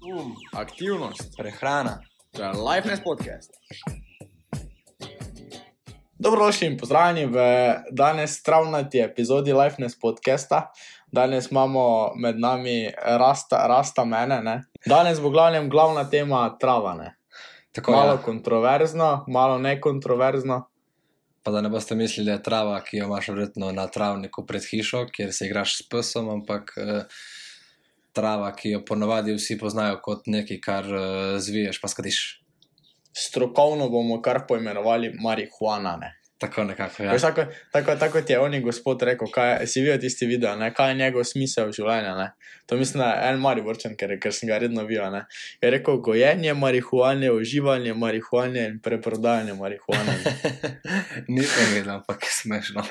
Um, aktivnost, prehrana. to je Lifeness podcast. Dobrodošli in pozdravljeni v danes travnati epizodi Lifeness podcasta. Danes imamo med nami rasta, rasta mene. Ne? Danes bo glavnem glavna tema travane. Tako Malo ja. kontroverzno, malo nekontroverzno. Pa da ne boste mislili, da je trava, ki jo imaš verjetno na travniku pred hišo, kjer se igraš s psom, ampak eh, trava, ki jo ponavadi vsi poznajo kot nekaj, kar eh, zviješ, pa skadiš. Strokovno bomo kar poimenovali marihuana. Ne? Tako nekako. Ja. Veš, tako, tako, tako ti je oni gospod rekel, kaj, si videl tisti video, ne? kaj je njegov smisel življenja. Ne? To mislim, da je en mariborčen, ker, ker sem ga redno videl. Ne? Je rekel, gojenje marihuane, uživanje marihuane in preprodajanje marihuane. Nisem videl, ampak smešno.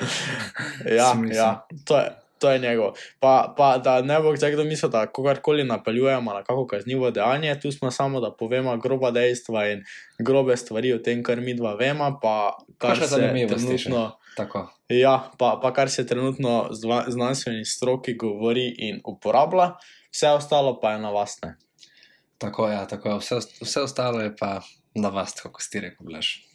Ja, ja to, je, to je njegov. Pa, pa da ne bo kdo mislil, da kogarkoli napeljujemo na kako kaznivo dejanje, tu smo samo, da povemo groba dejstva in grobe stvari o tem, kar mi dva vemo, pa kar Kakšne se trenutno. Ja, pa, pa kar se trenutno zva- znanstveni stroki govori in uporablja, vse ostalo pa je na vas. Ne. Tako, ja, tako. Vse, ost- vse ostalo je pa na vas, si ti rekel, blaž.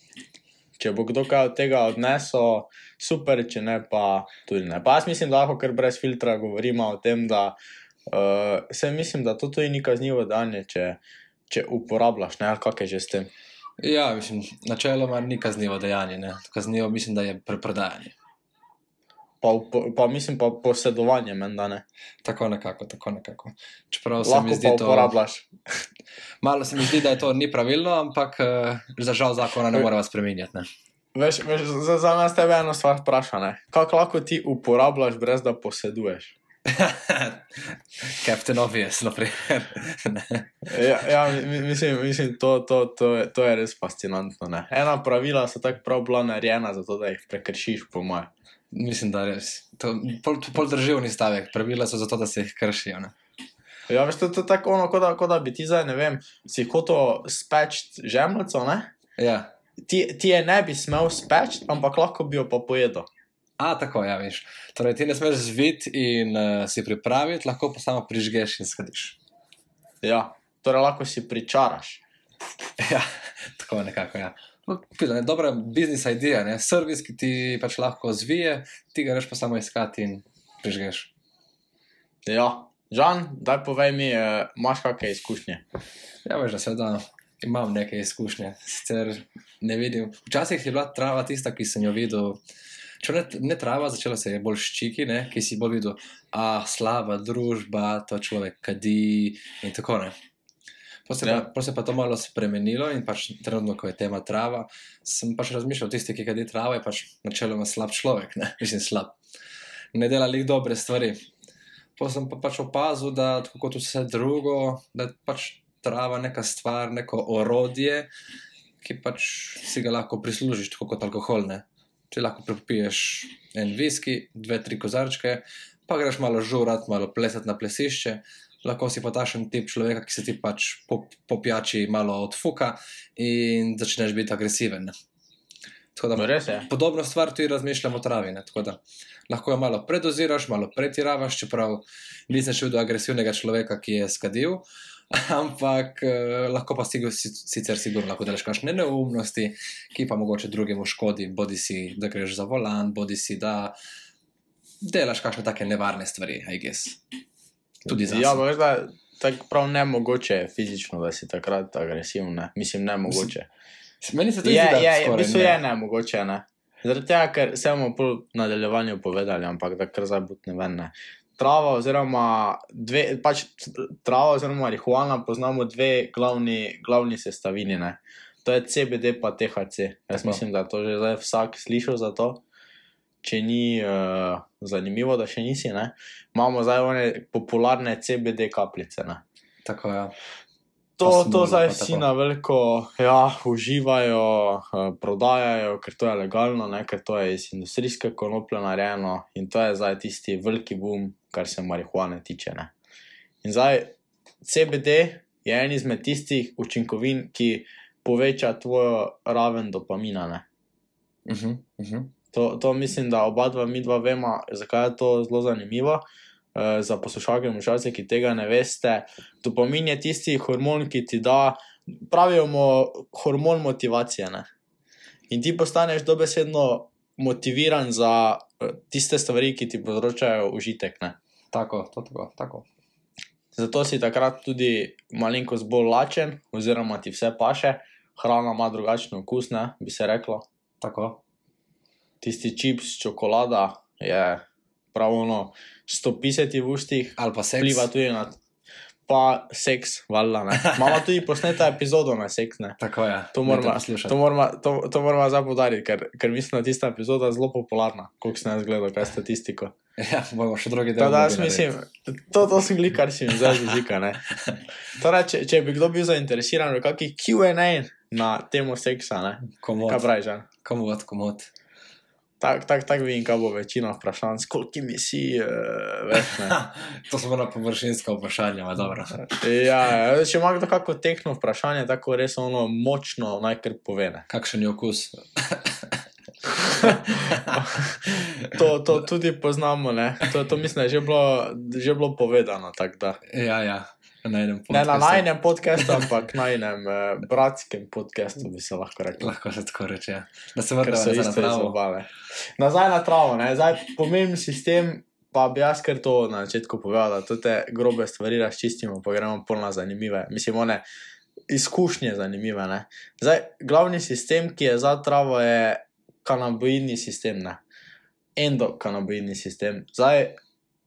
Če bo kdo kaj od tega odnesel, super, če ne, pa tudi ne. Pa jaz mislim, da lahko kar brez filtra govorimo o tem, da uh, se mislim, da to tudi ni kaznivo danje, če, če uporabljaš, ne, kak je že s tem. Ja, mislim, načeloma ni kaznivo dejanje. Ne? Kaznivo mislim, da je preprodajanje. Pa, upo- pa mislim, pa posedovanje, menda ne. Tako nekako, tako nekako. Čeprav se Lahko mi zdi pa to. uporabljaš. Malo se mi zdi, da to ni pravilno, ampak uh, za žal zakona ne moremo spremenjati. Ne? Veš, veš, za, za nas tebe eno stvar vprašanje. Kako lahko ti uporabljaš, brez da poseduješ? Captain Obvious, naprimer. Ne. Ja, ja mi- mi- mislim, mislim to, to, to, je, to je res fascinantno. Ne? Ena pravila so tako prav bila narejena, zato da jih prekršiš, po mojem. Mislim, da res. To pol, pol državni stavek. Pravila so zato, da se jih kršijo. Ne? Ja, veš, to, je tako ono, kot da, kot da bi ti zdaj, ne vem, si hotel speči žemljico, ne? Ja. Ti, ti je ne bi smel speči, ampak lahko bi jo pa pojedel. A, tako, ja, veš. Torej, ti ne smeš zviti in uh, si pripraviti, lahko pa samo prižgeš in skadiš. Ja, torej lahko si pričaraš. Ja, tako nekako. Ja. No, pila, ne, dobra biznis idea, ne? servis, ki ti pač lahko zvije, ti ga reš pa samo iskati in prižgeš. Ja, Žan, daj povej mi, eh, imaš kakšne izkušnje? Ja, veš, da seveda imam neke izkušnje. Sicer ne vidim. Včasih je bila trava tista, ki sem jo videl. Če ne, ne trava, začela se je bolj ščiki, ne, ki si bolj videl, a slaba družba, to človek kadi in tako ne. Potem se, Ja. pa, se pa to malo spremenilo in pač trenutno, ko je tema trava, sem pač razmišljal, tisti, ki kadi trava, je pač načeloma slab človek, ne, mislim slab. Ne dela lih dobre stvari. Pa sem pa pač opazil, da tako kot vse drugo, da je pač trava neka stvar, neko orodje, ki pač si ga lahko prislužiš, tako kot alkohol. Ne? Ti lahko prepiješ en viski, dve, tri kozarčke, pa greš malo žurat, malo plesati na plesišče. Lahko si pa tašen tip človeka, ki se ti pač po, po pijači malo odfuka in začneš biti agresiven. Da No. Podobno stvar tudi razmišljam o travi. Ne? Tako da lahko jo malo predoziraš, malo pretiravaš, čeprav nisem šel do agresivnega človeka, ki je skadil. Ampak eh, lahko pa si, si, sicer sigurno lahko delaš kakšne neumnosti, ki pa mogoče drugemu škodi, bodi si, da greš za volan, bodi si, da delaš kakšne take nevarne stvari, aj gess. Tudi za Ja, pa je tako prav nemogoče je fizično, da si takrat agresiven. Ne? Mislim, nemogoče. Meni se to Je, zdi, je, je, v bistvu ne. je nemogoče. Ne? Zaradi tega, ker se bomo pol v nadaljevanju povedali, ampak da kar zdaj butne ven. Ne? Trava, oziroma dve, pač trava, oziroma marihuana, poznamo dve glavni, glavni sestavini. Ne? To je CBD in THC. Jaz Tako. mislim, da to že zdaj vsak slišal za to. Če ni uh, zanimivo, da še nisi, ne? imamo zdaj one popularne CBD kapljice. Ne? Tako ja. To, to smola, zdaj vsi na veliko ja, uživajo, eh, prodajajo, ker to je legalno, ne, ker to je iz industrijske konoplje narejeno in to je zdaj tisti veliki boom, kar se marihuane tiče. Ne. In zdaj CBD je en izmed tistih učinkovin, ki poveča tvojo raven dopamina. Ne. Uh -huh, uh -huh. To, to mislim, da oba dva mi dva vemo, zakaj je to zelo zanimivo. uh, za poslušalke in možalce, ki tega ne veste. Dopamin je tisti hormon, ki ti da, pravijo, hormon motivacije. Ne? In ti postaneš dobesedno motiviran za uh, tiste stvari, ki ti povzročajo užitek. Ne? Tako, to, tako, tako. Zato si takrat tudi malenkost bolj lačen, oziroma ti vse paše, hrana ima drugačen okus, ne bi se reklo. tako. Tisti čips, čokolada je pravno stopisati v ustih, Ali pa seks. vpliva tudi na. Pa seks, valjda. Imamo tudi posneta epizodo na seks. Ne? Tako je. To moramo, to moramo, to, to moramo zdaj podariti, ker, ker mislim, da je tista epizoda zelo popularna, koliko sem jaz gledal, kaj statistiko. Ja, bomo še drugi del. Da jaz mislim, to, to sem glik, kar si mi zdaj zika. ne. Torej, če, če bi kdo bil zainteresiran v kakšnih QA na temo seksa, ne? komod. kaj praviš? Žan? Komod, komod. Tako tak, tak vidim, kaj bo večina vprašanj, s kolikimi si, uh, to so bila površinska vprašanja, ma dobro. Ja, ja, če ima kdo kako tehno vprašanje, tako res ono močno naj kar pove. ne. Kakšen je okus? To, to tudi poznamo, ne? To, to mislim, da je že bilo, že bilo povedano. ja, ja. Na enem Ne na najnem podkastu, ampak na enem eh, bratskem podkastu bi se lahko rekel. Lahko se tako reče. ja. Da se vrnemo nazaj na travo. izobale. Nazaj na travo, ne? zdaj pomemben sistem, pa bi jaz kar to na začetku povedal, da te grobe stvari razčistimo, pa gremo polno zanimive. Mislim, one izkušnje zanimive. Ne? Zdaj, glavni sistem, ki je za travo, je kanaboidni sistem, ne? endokanaboidni sistem. Zdaj,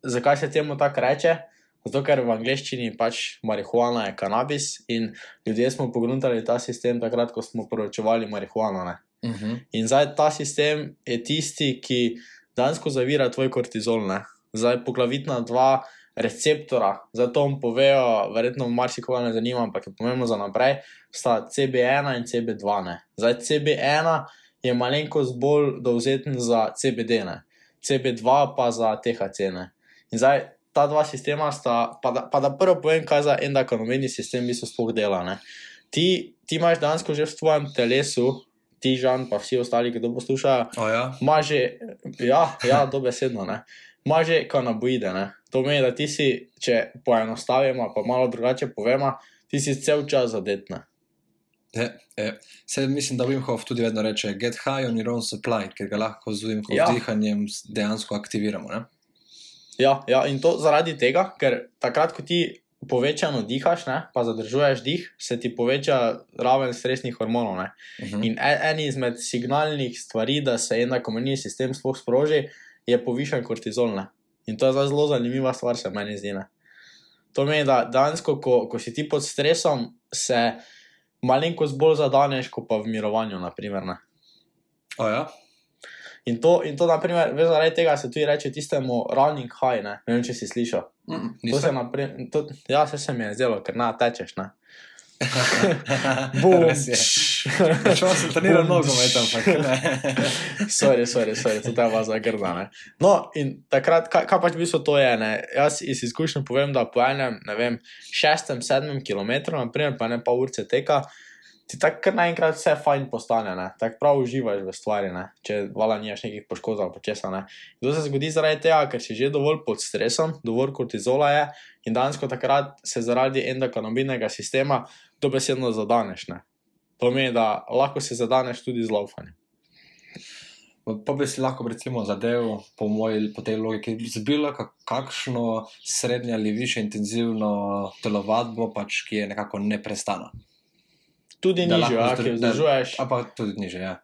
zakaj se temu tako reče? Zato, ker v angleščini pač marihuana je kanabis in ljudje smo pogruntali ta sistem takrat, ko smo poročevali marihuano. Ne? Uh -huh. In zdaj ta sistem je tisti, ki dejansko zavira tvoj kortizol. Ne? Zdaj poglavitna dva receptora, zdaj to vam povejo, verjetno marsikoga ne zanima, ampak je pomembno za naprej, sta CB1 in CB2. Ne? Zdaj CB1 je malenkost bolj dovzeten za CBD, ne? CB2 pa za THC. Ne? In zdaj ta dva sistema sta, pa da, pa da prvo povem, kaj za endokrinomedni sistem v bistvu sploh dela. Ne? Ti, ti imaš dejansko že v svojem telesu, ti žan, pa vsi ostali, ki to poslušajo, O ja. ima že, ja, ja dobesedno, ne. Ima že kanaboide, ne. To pomeni, da ti si, če poenostavimo, pa malo drugače povemo, ti si cel čas zadetna. Je, je. Se, mislim, da Wim Hof tudi vedno reče: get high on your own supply, ker ga lahko z Wim Hof Ja. dihanjem dejansko aktiviramo. Ne? Ja, ja, in to zaradi tega, ker takrat, ko ti povečano dihaš, ne, pa zadržuješ dih, se ti poveča raven stresnih hormonov. Ne. Uh -huh. In en, en izmed signalnih stvari, da se endokrinoidni sistem sploh sproži, je povišen kortizol. Ne. In to je zelo zanimiva stvar, se meni zdi. Ne. To pomeni, da dejansko, ko, ko si ti pod stresom, se malenkost bolj zadaneš, kot pa v mirovanju. Naprimer, ne. O ja. In to, in to naprimer, veš, zaradi tega se tudi reče tistemu running high. Ne, ne vem, če si slišal. Mm, To se nisem. napri- to, ja, se, se mi je zdelo, ker na tečeš. Ne. Bum, Res je. Šel sem treniral Bum, nogomet, ampak ne. Sorry, sorry, sorry, to je vas zagrda. Ne? No, in takrat, kaj, kaj pač v bistvu to je? Ne? Jaz iz izkušenj povem, da po enem, ne vem, šestem, sedmem kilometru, naprimer, pa ne pa urce teka, ti tako kar naenkrat vse fajn postane, ne? tako prav uživaš v stvari, ne? če vala nimaš nekih poškodb ali pa česa. Ne? In to se zgodi zaradi tega, ker si že dovolj pod stresom, dovolj kortizola je in dansko takrat se zaradi endokrinobinega sistema dobesedno zadaneš. Ne? Pomeni, da lahko se zadaneš tudi z laufanjem. Pa bi si lahko recimo zadev po, moji, po tej logiki zbila kakšno srednje ali više intenzivno telovadbo, pač, ki je nekako neprestana. Tudi nižjo, ja, ki jo vzdržuješ, A pa tudi niže, ja.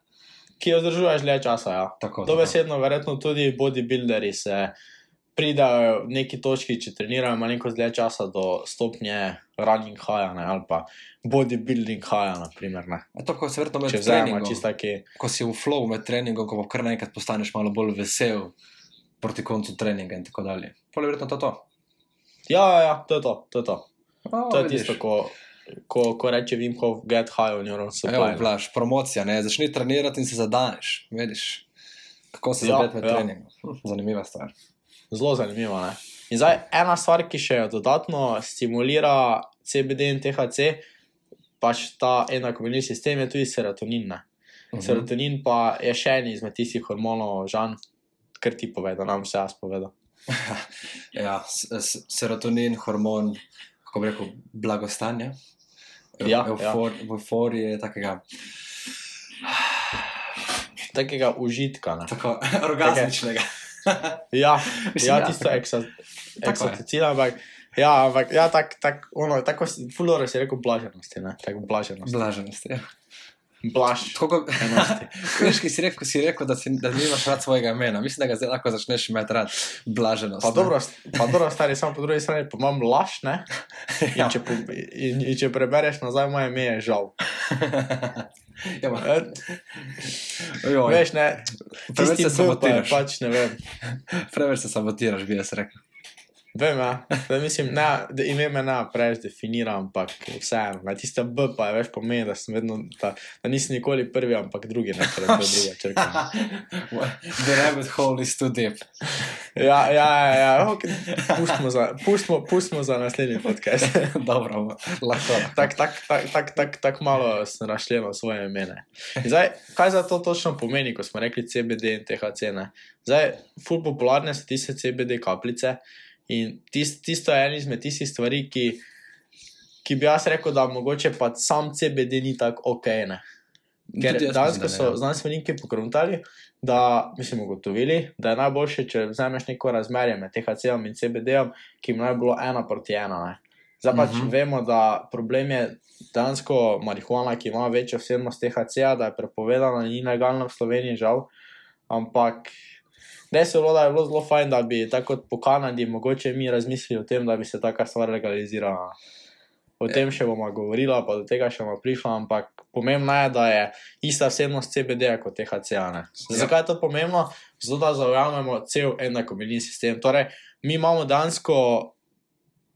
ki jo vzdržuješ dlje časa. Ja. Tako. Dobesedno, verjetno tudi bodybuilderji se pridajo neki točki, če trenirajo malenkost dlje časa do stopnje running high ali pa bodybuilding high. Naprimer, ne. A to, ko se verjetno med treningom, taki. ko si v flow med treningom, ko kar naenkrat postaneš malo bolj vesel proti koncu treninga in tako dalje. Pol je verjetno to to. Ja, ja, ja, to je to. To je, to. O, To je vidiš. tisto, ko, ko, ko reče Wim Hof, get high on your own Evo, supply. ne. vlaš, promocija, ne, začni trenirati in se zadaneš, vidiš, kako se Ja, zadeti med ja. treningom. Zanimiva stvar. Zelo zanimivo. Ne? In zdaj ena stvar, ki še dodatno stimulira CBD in THC, pač ta enakomerni sistem, je tudi serotonin. Ne? Mhm. Serotonin pa je še en izmed tistih hormonov, žan, kar ti pove, da nam vse jaz povedal. ja, serotonin, hormon, kako bi rekel, blagostanja. Ja, eufor, Euforije, takega. Takega užitka. Ne? Tako orgasmičnega. Ja, Mislim, ja, ja, tisto tako. eksa- Tako je. eksoticin, ampak. Ja, ampak ja, tako, tak, ono, tako fuloro si rekel blaženosti, ne, tako blaženosti. Blaženost. Ja. Blaž. Veš, ki si rekel, ko si rekel da, si, da nimaš rad svojega imena. Mislim, da ga zdaj lahko začneš imeti rad. Blaženost. Pa ne. dobro, pa dobro, stari, samo po drugi strani pa imam laž, ne? Ja. In če, po, in, in če prebereš nazaj, moje ime je žal. ja, ma, E, veš, ne, Preveč se sabotiraš. pač ne vem. preveč se sabotiraš, bi jaz rekel. Vem, ja. da mislim, ne, da ime me ne preveč definira, ampak vseeno. Na tiste B pa je več pomeni, da sem vedno, da, da nisem nikoli prvi, ampak drugi, ne, ker je to druga črka. The rabbit hole is too deep. Ja, ja, ja, ja. Okay. Pustimo, za, pustimo, pustimo za naslednji podcast. Dobro, lahko. Tako tak, tak, tak, tak, tak malo sem rašljenil svoje imene. In Zdaj, kaj za to točno pomeni, ko smo rekli CBD in THC? Ne? Zdaj, ful popularne so tiste CBD kapljice in tis, tisto je ena izmed tistih stvari, ki, ki bi jaz rekel, da mogoče pa sam CBD ni tako ok. Ne? Ker mislim, da so ja. znanstveniki pokruntali, da mislim, ugotovili, da je najboljše, če vzameš neko razmerje med THC-om in CBD-om, ki bi naj bilo ena proti ena. Ne. Zdaj pač uh Mhm. -huh. vemo, da problem je dejansko marihuana, ki ima večjo vsebnost THC-ja, da je prepovedana in ni legalna v Sloveniji, žal. Ampak res je bilo, da je bilo zelo fajn, da bi tako kot po Kanadi mogoče mi razmislili o tem, da bi se taka stvar legalizirala. O tem še bomo govorili, pa do tega še bomo prišli, ampak pomembno je, da je ista vsebnost CBD-ja kot THC-ja. ne. Ja. Zakaj je to pomembno? Zato, da zaujamemo cel enakomerni sistem. Torej, mi imamo dejansko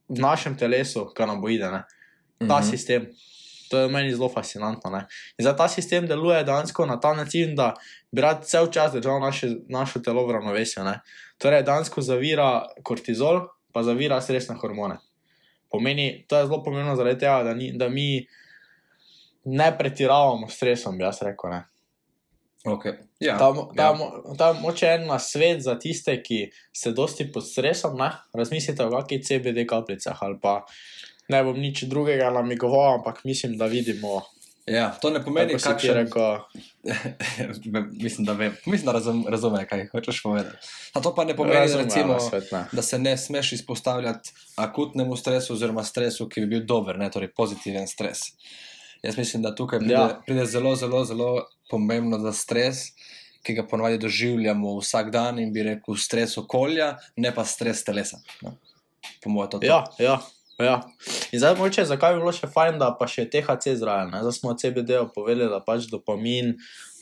v našem telesu kanabinoide, ne? ta Mhm. sistem. To je meni zelo fascinantno. Ne? In za ta sistem deluje dejansko na ta način, da bi rad cel čas držal naše, naše telo v ravnovesju. Ne? Torej, dejansko zavira kortizol, pa zavira stresne hormone. Pomeni, to je zelo pomembno zaradi tega, da, ni, da mi ne pretiravamo s stresom, bi jaz rekel. Ne? Okay. Ja, Ta, ta, ja. ja. ta moče en na svet za tiste, ki ste dosti pod stresom, ne? razmislite o kakšnih CBD kapljicah ali pa ne bom nič drugega namigoval, ampak mislim, da vidimo, ja, to ne pomeni, kako si rekel. mislim, da, vem. mislim, da razum, razume, kaj hočeš povedati. A to pa ne pomeni, razumem, recimo, na svet, ne. da se ne smeš izpostavljati akutnemu stresu, oziroma stresu, ki bi bil dober, ne, torej pozitiven stres. Jaz mislim, da tukaj pride, ja. Ja. pride zelo, zelo, zelo pomembno za stres, ki ga ponovadi doživljamo vsak dan in bi rekel stres okolja, ne pa stres telesa. No. Po mojem, to je to. Ja, ja. Ja. In zdaj, moče, zakaj bi bilo še fajn, da pa še THC zraven? Zdaj smo o CBD-ju povedali, da pač dopamin,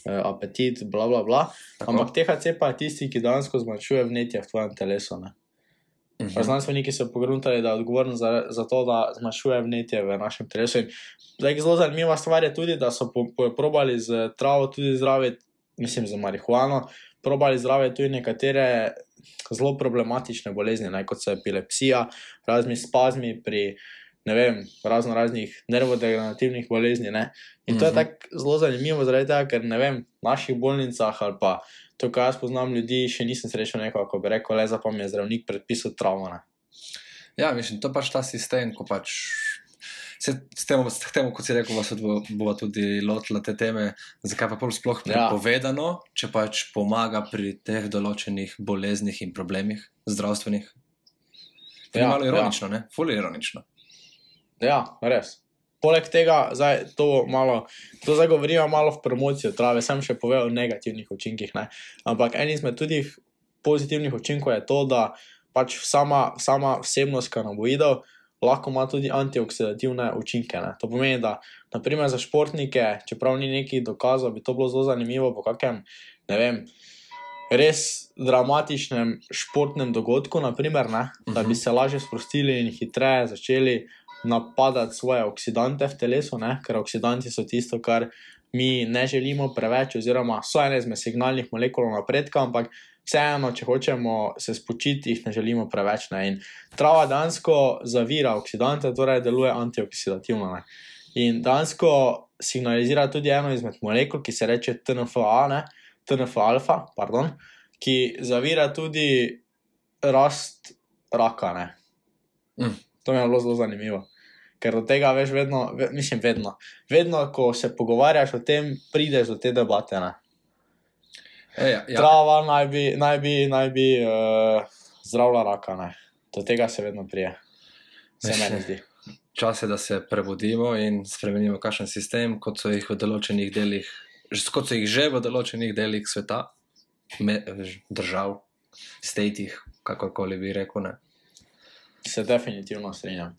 eh, apetit, bla, bla, bla. Tako. Ampak THC pa je tisti, ki dejansko zmanjšuje vnetje v tvojem telesu. Ne? Mhm. Pa Znanstveniki so pogruntali, da je odgovoren za, za to, da zmanjšuje vnetje v našem telesu. In zdaj, zelo zanimiva stvar je tudi, da so po, po, probali z travo tudi zdraviti, mislim, z marihuano, probali zdraviti tudi nekatere zelo problematične bolezni, ne, kot so epilepsija, razni spazmi pri ne vem, razno raznih nervodegenerativnih bolezni. Ne. In to je Mhm. tako zelo zanimivo, zaradi tega, ker ne vem, v naših bolnicah ali pa to, kar jaz poznam ljudi, še nisem srečal nekoga, ko bi rekel, le za pa mi je zdravnik predpisal travmo. ne. Ja, mislim, to pač ta sistem, ko pač. Se, s tem, s tem, kot si rekel, se bo tudi lotila te teme, zakaj pa pol sploh Ja. prepovedano, če pač pomaga pri teh določenih boleznih in problemih zdravstvenih. To je Ja, malo ja. ironično, ne? Fully ironično. Ja, res. Poleg tega, zdaj to malo, to zdaj govorimo malo v promocijo trave, sem še povedal o negativnih učinkih. Ne? Ampak en izmed tudi pozitivnih učinkov je to, da pač sama, sama vsebnost kanaboidov lahko ima tudi antioksidativne učinke. Ne? To pomeni, da naprimer za športnike, čeprav ni nekih dokazov, bi to bilo zelo zanimivo po kakem, ne vem. Res dramatičnem športnem dogodku, naprimer, ne, da bi Mhm. se lažje sprostili in hitreje začeli napadati svoje oksidante v telesu, ne? ker oksidanti so tisto, kar mi ne želimo preveč, oziroma so ene izmed signalnih molekul napredka, ampak vseeno, če hočemo se spočiti, jih ne želimo preveč. Ne? In trava dejansko zavira oksidante, torej deluje antioksidativno. Ne? In dejansko signalizira tudi eno izmed molekul, ki se reče TNFA, ne? TNF-alfa, pardon, ki zavira tudi rast raka. Ne? Mm. To mi je bilo zelo zanimivo. Ker do tega veš vedno, ve, mislim, vedno. Vedno, ko se pogovarjaš o tem, prideš do te debate. Ne? E, ja, ja. Trava naj bi, naj bi, naj bi uh, zdravila raka. Ne? Do tega se vedno prije. Se Veš, meni zdi. Čas je, da se prebudimo in spremenimo kakšen sistem, kot so jih v določenih delih, kot so jih že v določenih delih sveta, me, držav, statih, kakorkoli bi rekel. Ne. Se definitivno strinjam.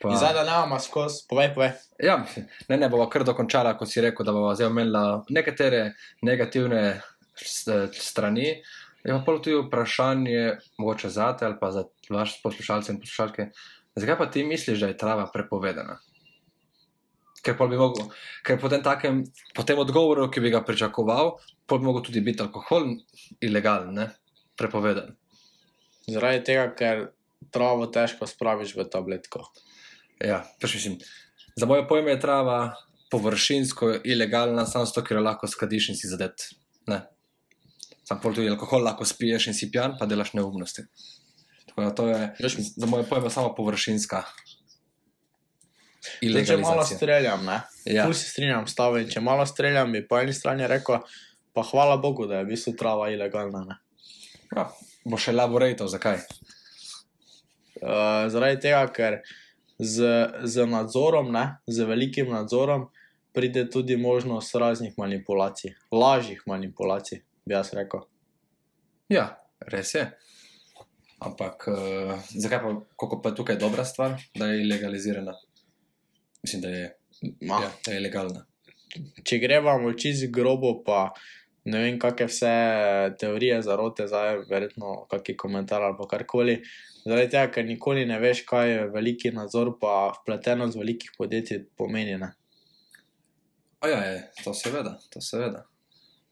Pa, zdaj, da ne imamo skozi, povej, povej. ja, ne, ne bomo kar dokončala, kot si rekel, da bomo zdaj omenila nekatere negativne strani. Je pa pol tudi vprašanje, mogoče za te ali pa za vaše poslušalce in poslušalke, zakaj pa ti misliš, da je trava prepovedana? Ker, bi mogel, ker po, tem takem, po tem odgovoru, ki bi ga pričakoval, bi mogel tudi biti alkohol ilegalen, ne? prepovedan. Zaradi tega, ker travo težko spraviš v tabletko. Ja, pač mislim, za moje pojme je trava površinsko ilegalna, samo zato, ker jo lahko skadiš in si zadet. Ne. Sam pol tudi alkohol lahko spiješ in si pijan, pa delaš neumnosti. Tako da to je Veš, za moje pojme samo površinska če malo streljam, ne. Ja, Tu se strinjam s tabo. in Če malo streljam, bi po eni strani rekel, pa hvala Bogu, da je v bistvu trava ilegalna. Ne. ja, bo še elaboratov, zakaj. Uh, zaradi tega, ker z, z nadzorom, ne, z velikim nadzorom, pride tudi možnost raznih manipulacij, lažjih manipulacij, bi jaz rekel. Ja, res je. Ampak uh, zakaj pa, kako pa je tukaj dobra stvar, da je ilegalizirana? Mislim, da je, Ma, ja, da je legalna. če gremo čisto grobo, pa ne vem, kakšne vse teorije zarote, zdaj verjetno kakšen komentar ali karkoli. Zaradi tega, ker nikoli ne veš, kaj je veliki nadzor, pa vpletenost velikih podjetij pomeni. Ne? A ja, je, to seveda, to seveda.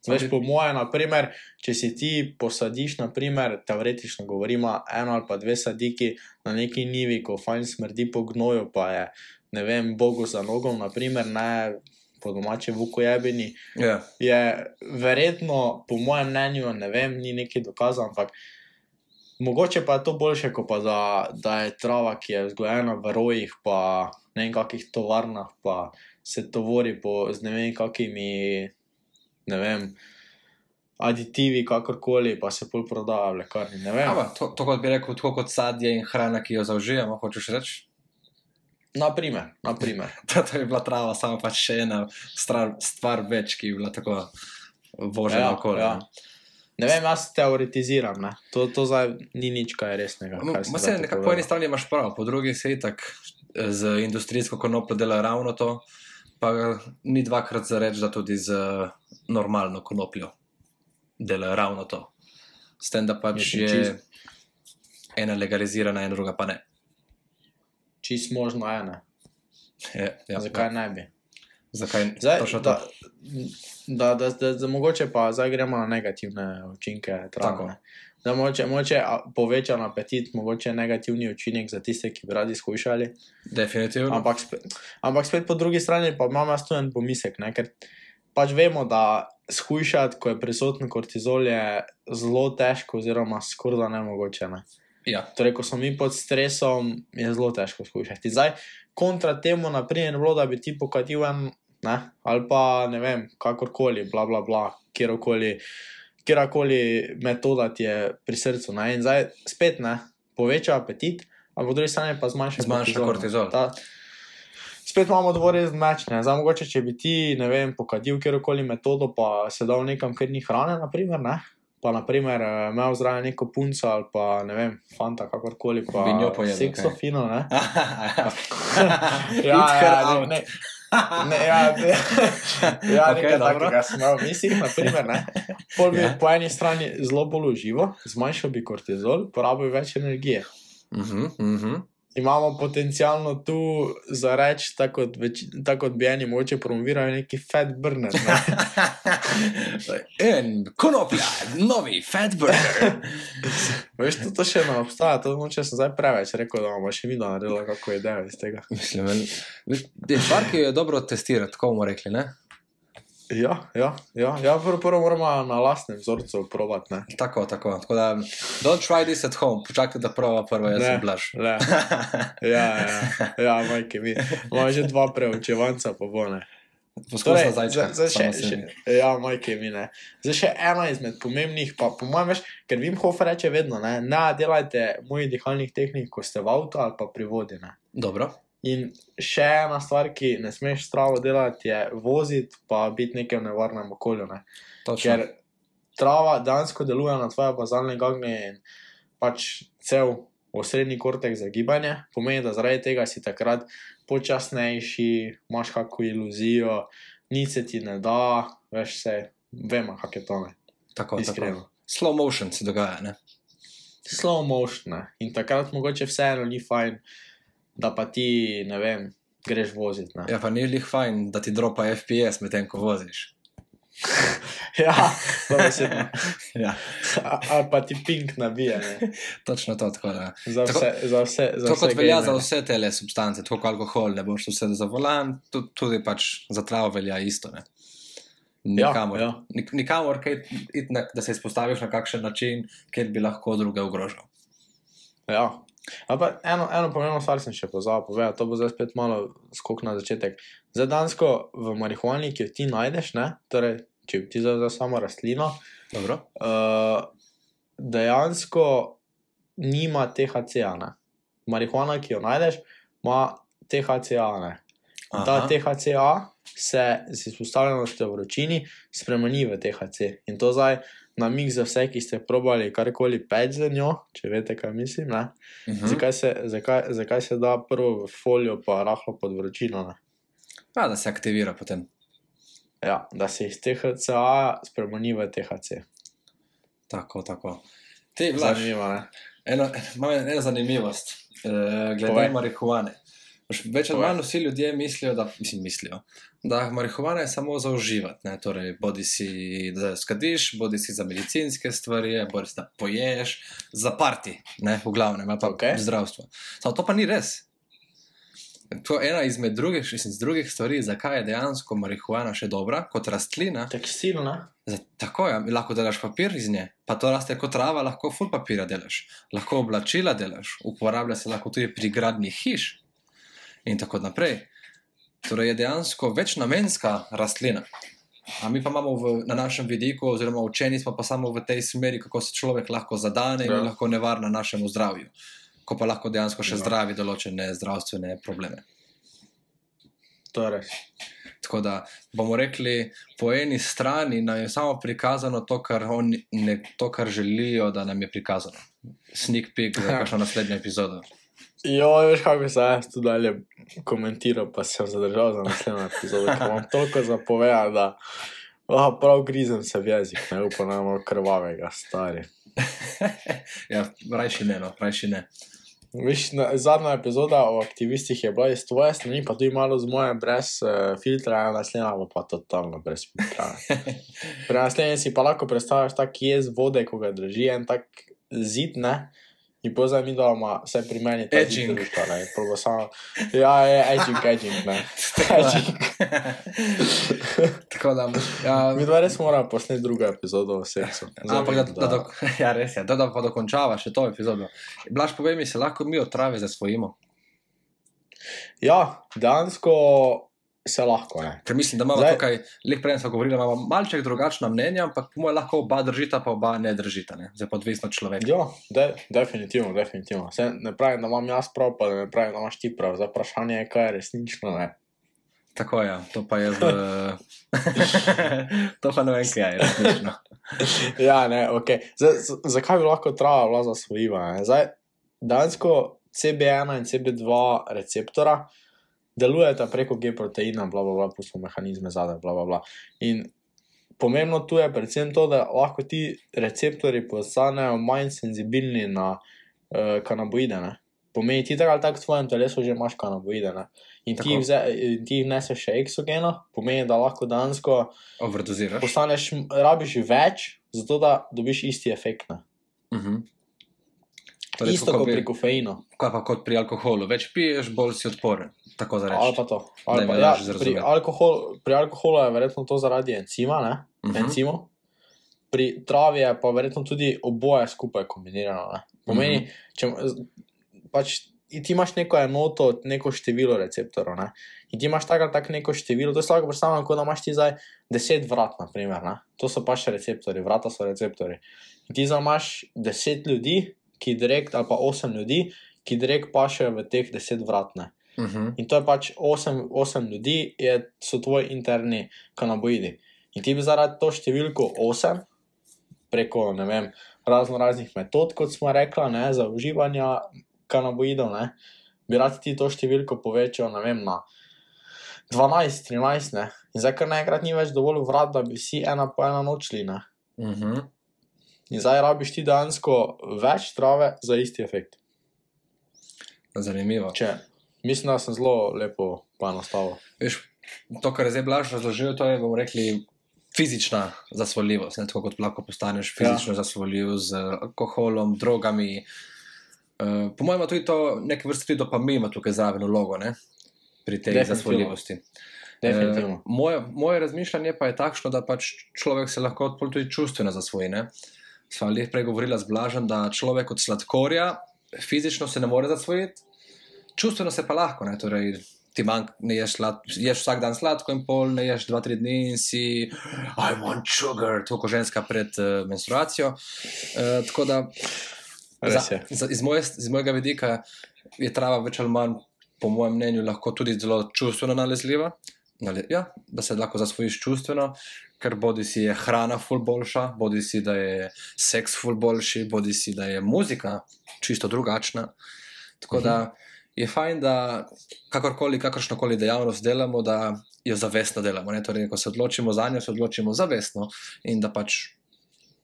Veš, po moje, naprimer, če si ti posadiš, naprimer, teoretično govorimo, eno ali pa dve sadiki na neki nivi, ko fajn smrdi po gnoju, pa je, ne vem, Bogu za nogom, naprimer, ne po domače vukojebini, Ja, je verjetno, po mojem mnenju, ne vem, ni neki dokaz, ampak mogoče pa je to boljše, kot pa da, da je trava, ki je vzgojena v rojih, pa ne vem, kakih tovarnah, pa se tovori po z ne vem, kakimi, ne vem. Aditivi, kakorkoli, pa se pol prodaja v lekarni. Aba, to, to kot bi rekel, tako kot sadje in hrana, ki jo zaužijemo, hočeš reči. Naprimer, naprimer. To, to je bila trava, samo pač še ena stvar, stvar več, ki je bila tako vožena Ja, okoli. ja. ne. Vem, jaz teoretiziram. Ne? To, to zdaj ni nič kaj resnega. Ma zdaj se nekako po eni strani imaš prav, po drugi se itak eh, z industrijsko konopljo dela ravno to, pa ni dvakrat za reči, da tudi z normalno konopljo dela ravno to. S tem, da pač je čist- ena legalizirana, ena druga pa ne. Čist možno je, ne. Je, ja, Zakaj ja. ne bi? Zakaj Zdaj, točno da, to? da, da, da, da, mogoče pa zdaj gremo na negativne učinke Tako. Da mogoče, mogoče a, povečan apetit, mogoče negativni učinek za tiste, ki bi radi skušali. Definitivno. Ampak spet, ampak spet po drugi strani pa imam jaz tu en pomislek, ne? ker pač vemo, da skušati, ko je prisoten kortizol, je zelo težko, oziroma skoraj da nemogoče. Ne? Ja, Torej, ko smo mi pod stresom, je zelo težko skušati. Zdaj, kontra temu, naprimer, bilo, da bi ti pokatil en, ne, ali pa ne vem, kakorkoli, bla, bla, bla, kjerkoli, kjerkoli metoda ti je pri srcu. Ne, in zdaj spet ne, poveča apetit, a po drugi strani pa zmanjša Zmanjša ne. kortizol. Ta, spet imamo dvorezen meč. ne. Zdaj, mogoče, če bi ti, ne vem, pokadil kjerkoli metodo, pa se dal nekam, kjer ni hrane, naprimer, ne. Pa, naprimer, eh, imel zraven neko punco ali pa ne vem, fanta, kakorkoli, pa Bi njo pojedel, sekso kaj? fino, ne. ja, Ja, ja, ne, ne, ne, ja, ne, ja Okej, nekaj dobro. takega sem imel v mislih, naprimer, ne. Pol bi Ja. po eni strani zelo bolj uživo, zmanjšal bi kortizol, porabil več energije. Mhm, mhm. Imamo potencialno tu za reči, tako kot, več, tako kot bi eni moče promovirali neki fat burner. Ne? In konoplja, novi fat burger. Veš, to, to še ne obstaja, to moče sem zdaj preveč rekel, da bomo še vidno naredili, kako je ideja iz tega. Mislim, veš, je stvar, ki jo je dobro testirati, tako bomo rekli. Ne? Ja, ja, ja, ja prvo, prvo moramo na lastnem vzorcu probati. Ne. Tako, tako. Tako da, don't try this at home, počakaj, da prva prvo jaz Ne. blaš. Le. Ja, ja, ja majke mi. Imamo že dva preučevanca, pa bo ne. Poskušam Torej, zdaj, za še, še, ja, majke mi ne. Zdaj še ena izmed pomembnih, pa po mojem, veš, ker Vim Hof reče vedno, ne, ne delajte mojih dihalnih tehnik, ko ste v avtu ali pa pri vodi. Ne. Dobro. In še ena stvar, ki ne smeš stravo delati, je voziti, pa biti v nekem nevarnem okolju. Ne. Točno. Ker trava dejansko deluje na tvoje bazalne gagne in pač cel osrednji kortek za gibanje, pomeni, da zaradi tega si takrat počasnejši, imaš kakšno iluzijo, nič se ti ne da, veš se, vemo, kak je to ne. tako, tako. Iskreno. Slow motion se dogaja, ne? Slow motion. Ne? In takrat mogoče vseeno ni fajn, da pa ti, ne vem, greš voziti. ne. Ja, pa ni lih fajn, da ti dropa FPS medtem, ko voziš. Ja, dobesedno. ja, Ali pa ti pink nabije. Ne? točno to. Tako, da. Za Tako- vse, za vse, za To vse kot velja za gamere. vse te substance, tako kot alkohol, ne boš vse za volan, tudi, tudi pač za travo velja isto. Ne? Ja, Nikamor, ja. nik, nikamor kaj, iti na, da se izpostaviš na kakšen način, kjer bi lahko druge ogrožal. Ja. Ampak eno, eno pomembno stvar sem še pozabil povedati, to bo zdaj spet malo skok na začetek. Zdaj, dansko v marihuani, ki jo ti najdeš, ne, torej, če ti za, za samo rastlino, Dobro? uh, dejansko nima THC-a. ne. Marihuana, ki jo najdeš, ima. In Ta. THC-a se z izpostavljenostjo vročini spremeni v THC. In to zdaj na mig za vse, ki ste probali karkoli peč za njo, če veste, kaj mislim. Ne? Mhm. Zakaj, se, zakaj, zakaj se da prvo v folijo, pa rahlo pod vročino? Ne? Ja, da se aktivira potem. Ja, da se iz THC-a spremeni v THC. Tako, tako. Blaž, Zanimivo, ne? eno, imam eno zanimivost uh, glede Povej. marihuane. Več ali manj vsi ljudje mislijo, da, mislim, mislijo, da marihuana je samo za uživati. Ne? Torej, bodi si da skadiš, bodi si za medicinske stvari, bodi si da poješ, za parti, ne? v glavnem, pa okay. zdravstvo. Samo to pa ni res. To je ena izmed drugih, mislim, z drugih stvari, zakaj je dejansko marihuana še dobra kot rastlina. Tekstil, ne? Za, tako je, lahko delaš papir iz nje, pa to raste kot trava, lahko ful papira delaš, lahko oblačila delaš, uporablja se lahko tudi pri gradnji hiš in tako naprej. Torej je dejansko večnamenska rastlina. A mi pa imamo v, na našem vidiku, oziroma učeni smo pa samo v tej smeri, kako se človek lahko zadane in Ja. je lahko nevarna našemu zdravju, ko pa lahko dejansko še Ja. zdravi določene zdravstvene probleme. To je res. Tako da bomo rekli, po eni strani nam je samo prikazano to, kar, oni, ne, to, kar želijo, da nam je prikazano. Sneak peek za Ja. kakšno naslednjo epizodo. Jo, veš, kako bi se jaz tu dalje komentiral, pa sem zadržal za naslednjo epizodo, ker imam toliko zapovedati, da oh, prav grizem se v jezik, ne upam, da imamo krvavega, stari. ja, rajši ne, no, rajši ne. Viš, na, zadnja epizoda o aktivistih je bila iz tvoje strani, pa tudi malo z moje, brez uh, filtra, naslednja bo pa totalno brez filtra. Pri naslednjem si pa lahko predstavljaš tak jez vode, ko ga drži en tak zid, ne? In pozaj mi doma, vse pri meni ta Edging. lušta, ne? Probo samo, ja, je edging, edging, ne? edging. Tako da, ja, Mi dva res moramo posneti drugo epizodo o seksu. ampak da, da, da, ja, res je, da, da pa dokončava še to epizodo. Blaž, povej mi, se lahko mi od trave zasvojimo. Ja, dejansko se lahko, ne? Ker mislim, da imamo Zdaj- tukaj, leh prej smo govorili, imamo malček drugačna mnenja, ampak po mojem lahko oba držita, pa oba ne držita. Ne? Zdaj pa odvisno od človeka. Ja, de, definitivno, definitivno. Se ne pravim, da imam jaz prav, pa ne pravim, da imaš ti prav. Zdaj vprašanje je, kaj je resnično. Ne. Tako je, to pa je v. to pa ne vem, kaj je resnično. Ja, ne, ok. Zdaj, zakaj bi lahko trava bila zasvojiva? Zdaj, dejansko CB1 in CB2 receptora delujeta preko G-proteina, bla, bla, bla, pustimo mehanizme zadaj, bla, bla, bla. In pomembno tu je predvsem to, da lahko ti receptori postanejo manj senzibilni na uh, kanaboide. Ne? Pomeni, ti tako ali tako v tvojem telesu že imaš kanaboide. Ne? In ti, Tako. jih vze- in ti jih neseš še eksogeno, pomeni, da lahko dejansko Overdoziraš. postaneš, rabiš več, zato da dobiš isti efekt. Ne? Uh -huh. Torej, Isto kot bi- pri kofeinu. Kaj pa kot pri alkoholu? Več piješ, bolj si odporen. Tako za Ali reči. pa to. Ali pa, ja, pri, alkohol, pri alkoholu je verjetno to zaradi encima, ne? Mhm. encimov. Pri travi je pa verjetno tudi oboje skupaj kombinirano. Ne? Pomeni, Mhm. če pač, ti imaš neko enoto, neko število receptorjev. Ne? In ti imaš tako ali tako neko število, to je slabo predstavljamo, kot da imaš ti zdaj 10 vrat, naprimer, ne? to so pač receptori, vrata so receptori. In ti zdaj imaš 10 ljudi, ki direkt, ali pa 8 ljudi, ki direkt pašejo v teh 10 vratne. Mhm. In to je pač 8, 8 ljudi, je, so tvoji interni kanaboidi. In ti bi zaradi to številko 8, preko vem, razno raznih metod, kot smo rekli, ne, za uživanje kanaboidov, ne, bi rad ti to številko povečal vem, na 12, 13. Ne. In zdaj, ker naenkrat ni več dovolj vrat, da bi vsi ena po ena nočli. Ne. Mhm. In zdaj rabiš ti dejansko več trave za isti efekt. Zanimivo. Če, mislim, da sem zelo lepo poenostavil. To, kar je zdaj Blaž razložil, to je, bomo rekli, fizična zasvoljivost. Ne? Tako kot lahko postaneš fizično ja. zasvoljiv z alkoholom, drogami. Uh, po mojem, tudi to neke vrste tudi dopamin, ima tukaj zraven vlogo ne? pri tej Definitivno. zasvoljivosti. Definitivno. Eh, moje, moje razmišljanje pa je takšno, da pač človek se lahko tudi čustveno zasvoji. Ne? Sva leh prej govorila z Blažem, da človek od sladkorja fizično se ne more zasvojiti, čustveno se pa lahko. Ne? Torej, ti manj, ne ješ, slad, ješ vsak dan sladko in pol, ne ješ dva, tri dni in si, I want sugar, tako kot ženska pred uh, menstruacijo. Uh, tako da za, za, iz, moje, iz mojega vidika je trava več ali manj, po mojem mnenju, lahko tudi zelo čustveno nalezljiva. Nale, ja, da se lahko zasvojiš čustveno, ker bodi si je hrana ful boljša, bodi si da je seks ful boljši, bodi si da je muzika čisto drugačna. Tako da je fajn, da kakorkoli, kakršno koli dejavnost delamo, da jo zavestno delamo. Ne? Torej, ko se odločimo za njo, se odločimo zavestno in da pač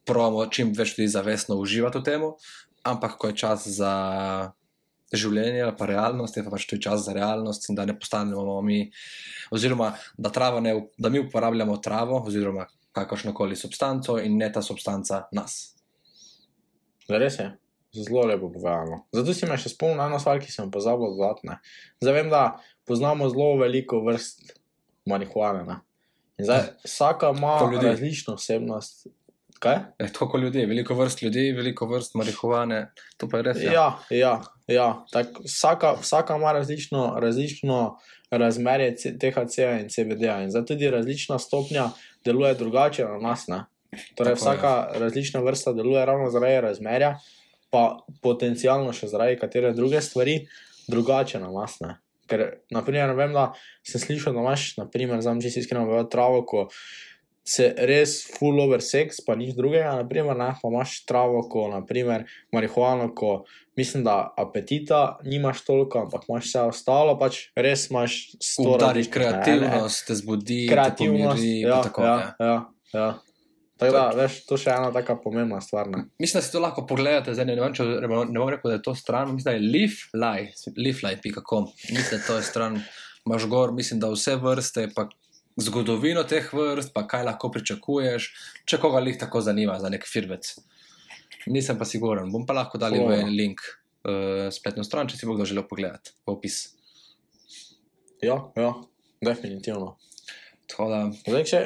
pravimo čim več ljudi zavestno uživati v tem, ampak ko je čas za življenje ali pa realnost, je pa pač tudi čas za realnost in da ne postanemo mi, oziroma da, ne, da mi uporabljamo travo oziroma kakršno koli substanco in ne ta substanca nas. Res je. Zelo lepo povedano. Zato si me še spomnil eno stvar, ki sem jo pozabil dodati. ne. Zdaj vem, da poznamo zelo veliko vrst marihuane. Ne? In zdaj vsaka ima ljudi. različno osebnost. Kaj? Eh, tako ljudje, veliko vrst ljudi, veliko vrst marihuane, to pa je res. Ja, ja, ja. Tak, vsaka, vsaka ima različno, različno razmerje THC-ja in CBD-ja. In zdaj tudi različna stopnja deluje drugače na nas. Ne? Torej, Tako je. vsaka različna vrsta deluje ravno zaradi razmerja, pa potencialno še zaradi katere druge stvari, drugače na nas. Ne? Ker, naprimer, vem, da sem slišal, da imaš, naprimer, znam čisto iskreno povedati, travo, ko se res full over seks, pa nič drugega, naprimer, ne, pa imaš travo, ko, naprimer, marihuano, ko mislim, da apetita nimaš toliko, ampak imaš vse ostalo, pač res imaš ne, ne, kreativnost, te zbudi, kreativnost, te pomiri, ja, tako. ja, Ja. ja, ja. Tako da, veš, to še ena taka pomembna stvar. Ne? Mislim, da si to lahko pogledate, zdaj ne vem, če ne bom rekel, da je to stran, mislim, da je leaflife, leaflife.com, mislim, da to je stran, imaš gor, mislim, da vse vrste, pa zgodovino teh vrst, pa kaj lahko pričakuješ, če koga lih tako zanima za nek firbec. Nisem pa siguren, bom pa lahko dal v en link, uh, spletno stran, če si bo kdo želel pogledati, v opis. Ja, ja, definitivno. Da, Zdaj, če,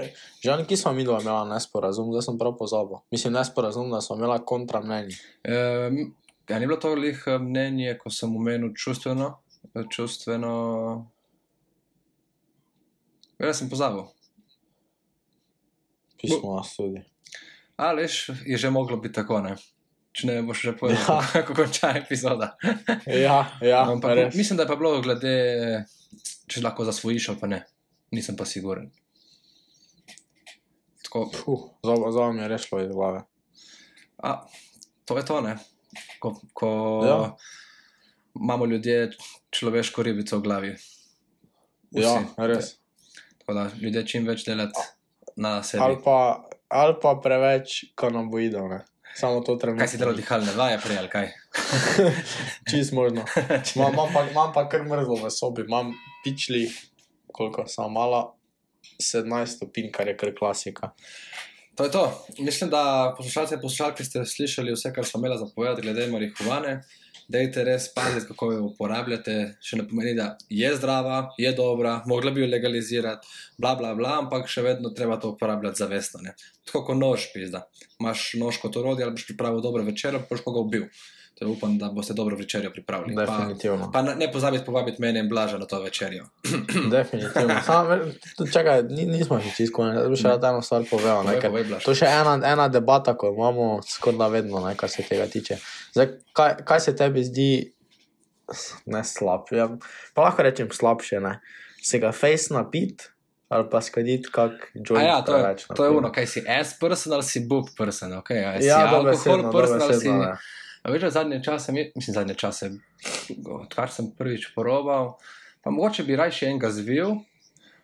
žal, ki smo mi dva imela nesporazum, zdaj sem prav pozabil. Mislim, nesporazum, da smo imela kontra mnenje. um, ja, ni bilo to lih eh, mnenje, ko sem omenil čustveno, čustveno. Ja, sem pozabil. Pismo nas tudi. Ali je že moglo biti tako, ne? Če ne boš že povedal, Ja. kako konča epizoda. Ja, ja, Ampak, res. mislim, da je pa bilo glede, če lahko zasvojiš ali pa ne. Nisem pa siguren. Tako, Puh, Zdaj zdaj mi je res šlo iz glave. a, to je to, ne? Ko, ko Ja. imamo ljudje človeško ribico v glavi. Vsi. Ja, res. Tako da ljudje čim več delati na sebi. Ali pa, ali pa preveč kanaboidov, ne. Samo to trenutno. Kaj si delal dihalne vaje prej ali kaj? Čist možno. Imam, imam, pa, imam pa kar mrzlo v sobi, imam pičli, koliko sem mala, 17 stopinj, kar je kar klasika. To je to. Mislim, da poslušalci in poslušalke ste slišali vse, kar smo imeli zapovedati glede marihuane. Dajte res paziti, kako jo uporabljate. Še ne pomeni, da je zdrava, je dobra, mogla bi jo legalizirati, bla, bla, bla, ampak še vedno treba to uporabljati zavestno. Tako kot nož, pizda. Imaš nož kot orodje, ali boš pripravil dobro večer, boš koga ubil. To upam, da boste dobro večerjo pripravili. Pa, Definitivno. pa ne, ne pozabite povabiti mene in blaža na to večerjo. Definitivno. Sam, čakaj, ni, nismo še čisto, ne bi še rad eno stvar povedal. Ne, Povej, ker povej, Blaž. to je še ena, ena debata, ko imamo skoraj vedno, ne, kar se tega tiče. Zdaj, kaj, kaj se tebi zdi ne slab? Ja, pa lahko rečem slabše, ne? Se ga face napit ali pa skaditi kak A joint ja, to je, preveč. to je ono, kaj si S person ali si boob person. Okay? A si Ja, alkohol dobesedno, person ali si. dobesedno, ne. A veš, zadnje čase, mi- mislim, zadnje čase, odkar sem prvič porobal, pa mogoče bi rajši enega zvil,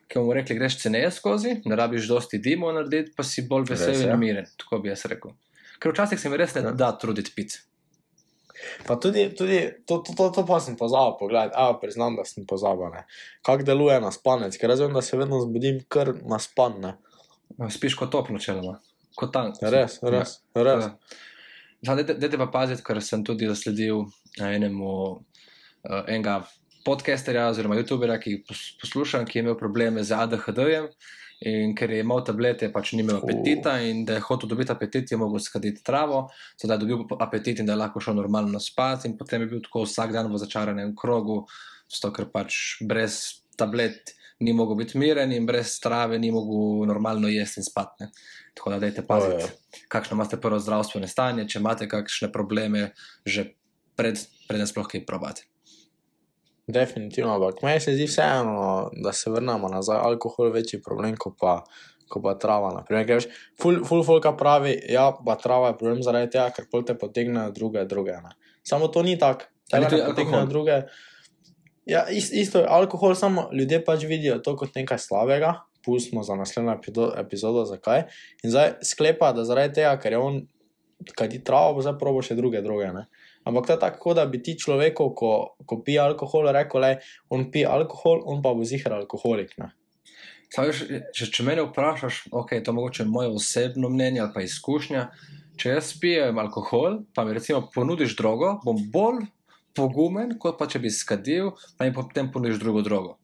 ki bomo rekli, greš ceneje skozi, ne rabiš dosti dimov narediti, pa si bolj vesel in ja. miren. Tako bi jaz rekel. Ker včasih se mi res ne Ja. da truditi pit. Pa tudi, tudi to, to, to, to pa sem pozabil pogledati, a priznam, da sem pozabil. Kako deluje na spanec, ker jaz vem, da se vedno zbudim kar na span, ne. Spiš kot top, načeloma. Kot tank. Res, res, res. Ja. Dajte pa paziti, ker sem tudi zasledil eh, enemu uh, enega podcasterja oziroma youtuberja, ki pos, poslušam, ki je imel probleme z ADHD-jem. In ker je imel tablete, pač ni imel apetita, in da je hotel dobiti apetit, je mogel skaditi travo, da je dobil apetit in da je lahko šel normalno spat, in potem je bil tako vsak dan v začaranem krogu, zato ker pač brez tablet ni mogel biti miren in brez trave ni mogel normalno jesti in spati. ne. Tako da dajte paziti, Ojej. kakšno imate prvo zdravstveno stanje, če imate kakšne probleme, že pred, preden sploh kaj probate. Definitivno, ampak meni se zdi vseeno, da se vrnemo nazaj. Alkohol je večji problem, kot pa, ko pa trava. Naprimer, ker veš, ful, ful folka pravi, ja, pa trava je problem zaradi tega, ker pol te potegnejo druge, druge. Ne. Samo to ni tako, je ne potegnejo druge. Ja, ist, isto je alkohol, samo ljudje pač vidijo to kot nekaj slabega. Pustimo za naslednjo epizodo, zakaj. In zdaj sklepa, da zaradi tega, ker je on, kaj ti travo, bo zdaj probo še druge droge. Ne? Ampak to je tako, da bi ti človeku, ko, ko pije alkohol, rekel, da on pije alkohol, on pa bo zihar alkoholik. Veš, če, če mene vprašaš, ok, to je mogoče moje osebno mnenje ali pa izkušnja. Če jaz pijem alkohol, pa mi recimo ponudiš drogo, bom bolj pogumen, kot pa če bi skadil, pa mi potem ponudiš drugo drogo.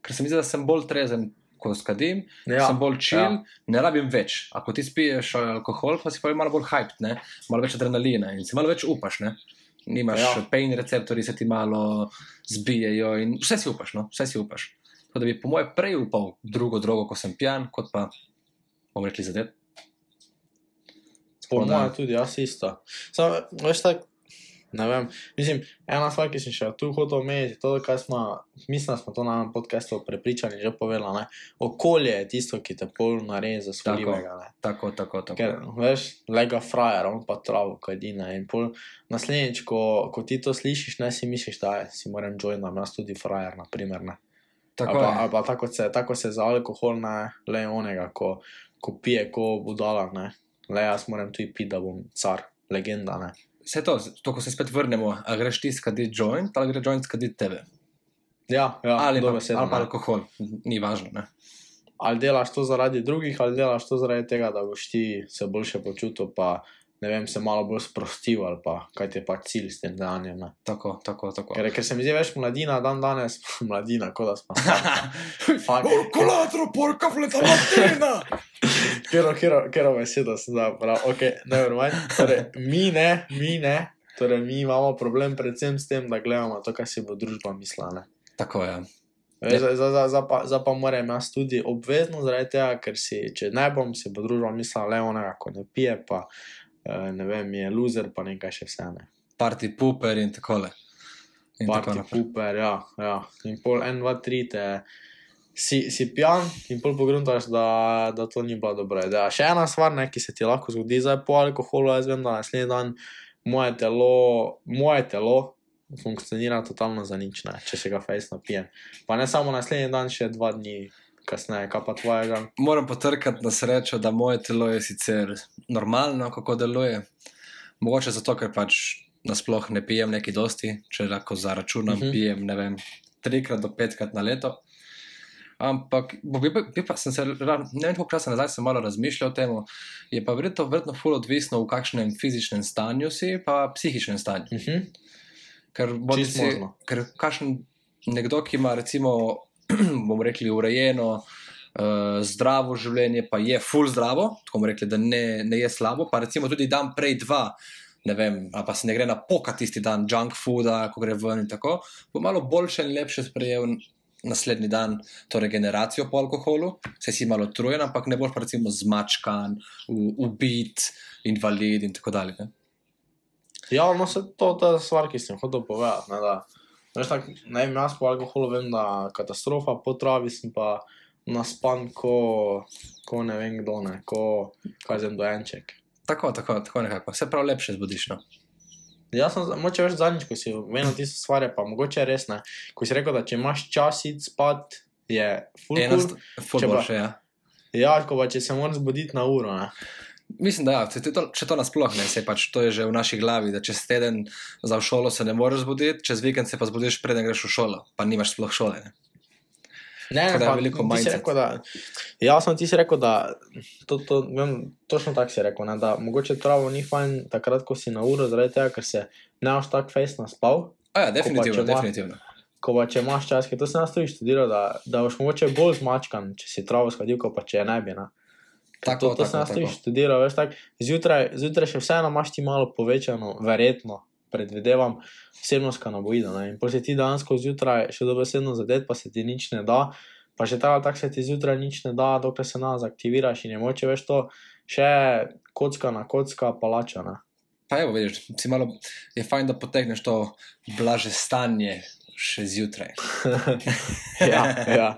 Ker se mi zdi, da sem bolj trezen, ko skadim, ja, sem bolj čil, ja. ne rabim več. Ako ti spiješ alkohol, pa si pa malo bolj hyped, ne? malo več adrenalina in si malo več upaš. Ne? Nimaš ja. Pain receptori, se ti malo zbijajo in vse si upaš, no? vse si upaš. Tako da bi po mojem prej upal drugo drogo, ko sem pijan, kot pa bomo rekli zadet. Po mojem tudi, jaz isto. Samo, veš, tak, ne vem. Mislim, ena stvar, ki sem še tu hotel omeniti, je to, kar smo, mislim, da smo to na enem podkastu prepričani že povedali. Ne? Okolje je tisto, ki te pol naredi za svojega. ne. Tako, tako, tako. Ker, veš, lega frajer, on pa travo, kadine. In pol naslednjič, ko, ko ti to slišiš, ne si misliš, da je, si moram joinam, jaz tudi frajer, na primer. Ne. tako ali pa, ali pa tako, se, tako se za alkohol ne le onega, ko, ko pije, ko budala. Ne. Le jaz moram tudi piti, da bom car, legenda. Ne. Vse to, to, ko se spet vrnemo, a greš ti skaditi joint ali gre joint skaditi tebe. Ja, ja ali, pa, dobesedno, ali pa alkohol, ni važno. Ne? ali delaš to zaradi drugih, ali delaš to zaradi tega, da boš ti se boljše počutil, pa ne vem, se malo bolj sprostil, ali pa kaj ti je pa cilj s tem dejanjem. ne. Tako, tako, tako. Ker, ker se mi zdi več mladina, dan danes, mladina, kot da smo. Fak. Kolatro, porka, fleta, latina! Kero, kero, kero besedo sem zdaj prav, ok, ne verjamem. Torej, mi ne, mi ne, torej mi imamo problem predvsem s tem, da gledamo to, kar si bo družba mislila. Tako je. Veš, Zdaj, zdaj, zdaj, pa, zdaj pa moram jaz tudi obvezno zaradi tega, ker si, če ne bom, si bo družba mislila le onega, ko ne pije, pa ne vem, je loser, pa nekaj še vse ne. Parti puper in tako naprej. Tako Parti puper, ja, ja. In pol en, dva, tri te. Si, si pijan in pol pogruntaš, da, da to ni bila dobra ideja. Še ena stvar, ne, ki se ti lahko zgodi, zdaj po alkoholu, jaz vem, da naslednji dan moje telo, moje telo funkcionira totalno za nič, ne, če se ga fejs napijem. Pa ne samo naslednji dan, še dva dni kasneje, kaj pa tvojega. Moram potrkati na srečo, da moje telo je sicer normalno, kako deluje. Mogoče zato, ker pač nasploh ne pijem neki dosti, če lahko zaračunam, uh Mhm. -huh. pijem ne vem, trikrat do petkrat na leto. Ampak bi, bi, pa sem se, ne vem, koliko časa nazaj sem malo razmišljal o tem, je pa verjetno, verjetno ful odvisno, v kakšnem fizičnem stanju si, pa psihičnem stanju. Uh -huh. Ker, si, možno. ker kakšen nekdo, ki ima, recimo, bomo rekli, urejeno, uh, zdravo življenje, pa je full zdravo, tako bomo rekli, da ne, ne je slabo, pa recimo tudi dan prej dva. Ne vem, pa se ne gre na poka tisti dan, junk fooda, ko gre ven in tako, bo malo boljše in lepše sprejel naslednji dan to regeneracijo po alkoholu, se si malo utrujen, ampak ne boš pa recimo zmačkan, ubit, invalid in tako dalje. Ne? Ja, no, se to je stvar, ki sem hotel povedati. Ne, da, veš, tak, ne vem, jaz po alkoholu vem, da katastrofa, po travi sem pa naspan, ko, ko ne vem kdo, ne, ko kažem dojenček. Tako, tako, tako nekako, se prav lepše zbudiš. No? Jaz sem, moče več zadnjič, ko si vedno tisto stvar, je pa mogoče res ne. Ko si rekel, da če imaš čas iti spat, je full Ena cool. Če pa- boljše, ja. Ja, ko pa če se moraš zbuditi na uro, ne. Mislim, da ja, če to, če to nasploh ne, se pač to je že v naši glavi, da čez teden za šolo se ne moreš zbuditi, čez vikend se pa zbudiš, preden greš v šolo, pa nimaš sploh šole. Ne? Ne, Tako da je veliko da, ja, sem ti rekel, da to, to, vem, točno tako si rekel, ne, da mogoče travo ni fajn takrat, ko si na uro, zaradi tega, ker se ne boš tako fejs naspal. A ja, definitivno, če ima- definitivno. Ko pa če imaš čas, ker to sem jaz tudi študiral, da, da boš mogoče bolj zmačkan, če si travo shodil, kot pa če je ne bi. Ne. Tako, to, to sem tako, jaz tudi študiral, veš, tak, zjutraj, zjutraj še vseeno imaš ti malo povečano, verjetno, predvidevam, vsebnost kanaboida. Ne. In potem se ti dejansko zjutraj še dobesedno zadet, pa se ti nič ne da. Pa še tako, tako se ti zjutraj nič ne da, dokler se nas aktiviraš in je moče veš to še kocka na kocka palača. Ne. Pa evo, vidiš, si malo, je fajn, da potegneš to blaže stanje še zjutraj. ja, ja.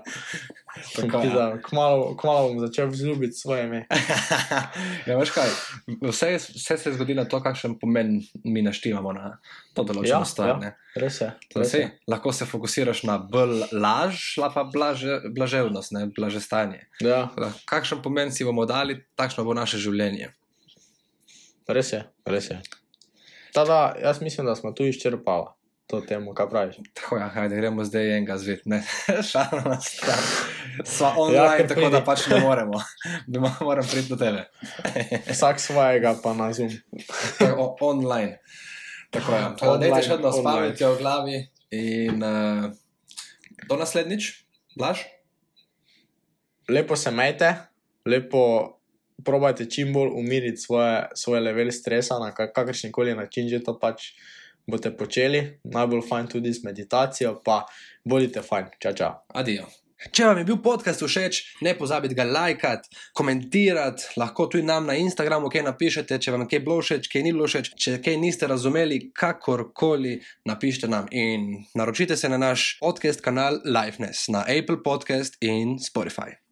Tako, ja. Kmalo, kmalo bom začel vzljubiti svoje ime. ja, veš kaj, vse, je- vse se zgodi na to, kakšen pomen mi naštivamo na to določeno Ja, stvar. ja. Res je. Da Res je. lahko se fokusiraš na bolj laž, la pa blaže, blaževnost, ne, blaže stanje. Ja, Kakšen pomen si bomo dali, takšno bo naše življenje. res je. Res je. Tada, jaz mislim, da smo tu izčrpali to temo, kaj praviš. Tako ja, hajde, gremo zdaj enega zvit, ne, šalno stvar. Sva Ja, online, kar tako da pridi. pač ne moremo. Bi mo- Moram priti do tebe. Vsak svojega pa na zum. Tako, o- online. Tako je. Tako da dajte še vedno s online. pametjo v glavi in uh, do naslednjič, blaž. Lepo se majte, lepo probajte čim bolj umiriti svoje, svoje level stresa na kak- kakršen koli način že to pač boste počeli. Najbolj fajn tudi z meditacijo, pa bodite fajn. Čau, čau. Adijo. Če vam je bil podcast všeč, ne pozabite ga lajkati, komentirati, lahko tudi nam na Instagramu kaj napišete, če vam je kaj bilo všeč, kaj ni bilo všeč, če kaj niste razumeli, kakorkoli napišite nam in naročite se na naš podcast kanal Liveness na Apple Podcast in Spotify.